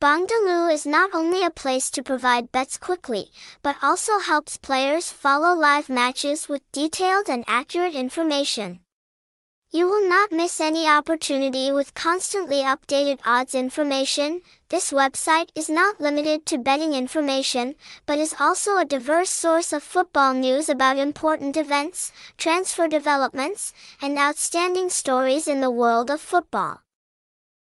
BongDaLu is not only a place to provide bets quickly, but also helps players follow live matches with detailed and accurate information. You will not miss any opportunity with constantly updated odds information. This website is not limited to betting information, but is also a diverse source of football news about important events, transfer developments, and outstanding stories in the world of football.